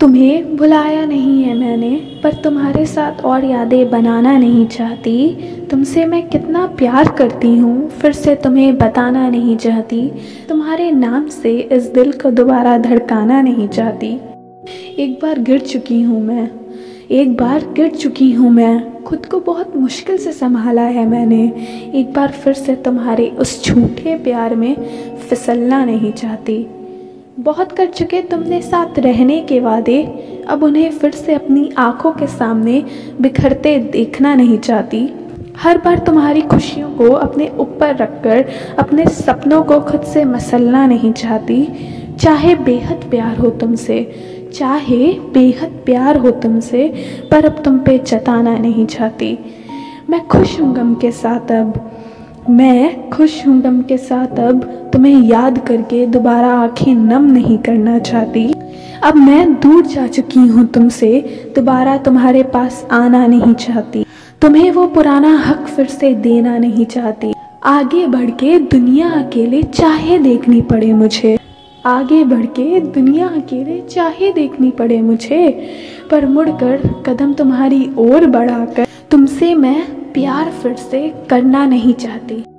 तुम्हें भुलाया नहीं है मैंने, पर तुम्हारे साथ और यादें बनाना नहीं चाहती। तुमसे मैं कितना प्यार करती हूँ, फिर से तुम्हें बताना नहीं चाहती। तुम्हारे नाम से इस दिल को दोबारा धड़काना नहीं चाहती। एक बार गिर चुकी हूँ मैं, एक बार गिर चुकी हूँ मैं। खुद को बहुत मुश्किल से संभाला है मैंने। एक बार फिर से तुम्हारे उस झूठे प्यार में फिसलना नहीं चाहती। बहुत कर चुके तुमने साथ रहने के वादे। अब उन्हें फिर से अपनी आँखों के सामने बिखरते देखना नहीं चाहती। हर बार तुम्हारी खुशियों को अपने ऊपर रखकर अपने सपनों को खुद से मसलना नहीं चाहती। चाहे बेहद प्यार हो तुमसे, चाहे बेहद प्यार हो तुमसे, पर अब तुम पे जताना नहीं चाहती। मैं खुश हूँ गम के साथ अब। मैं खुश हूँ गम के साथ अब तुम्हें याद करके दोबारा आँखें नम नहीं करना चाहती। अब मैं दूर जा चुकी हूँ तुमसे, दोबारा तुम्हारे पास आना नहीं चाहती। तुम्हें वो पुराना हक फिर से देना नहीं चाहती। आगे बढ़ के दुनिया अकेले चाहे देखनी पड़े मुझे। आगे बढ़ के दुनिया अकेले चाहे देखनी पड़े मुझे। पर मुड़कर कदम तुम्हारी ओर बढ़ाकर तुमसे मैं प्यार फिर से करना नहीं चाहती।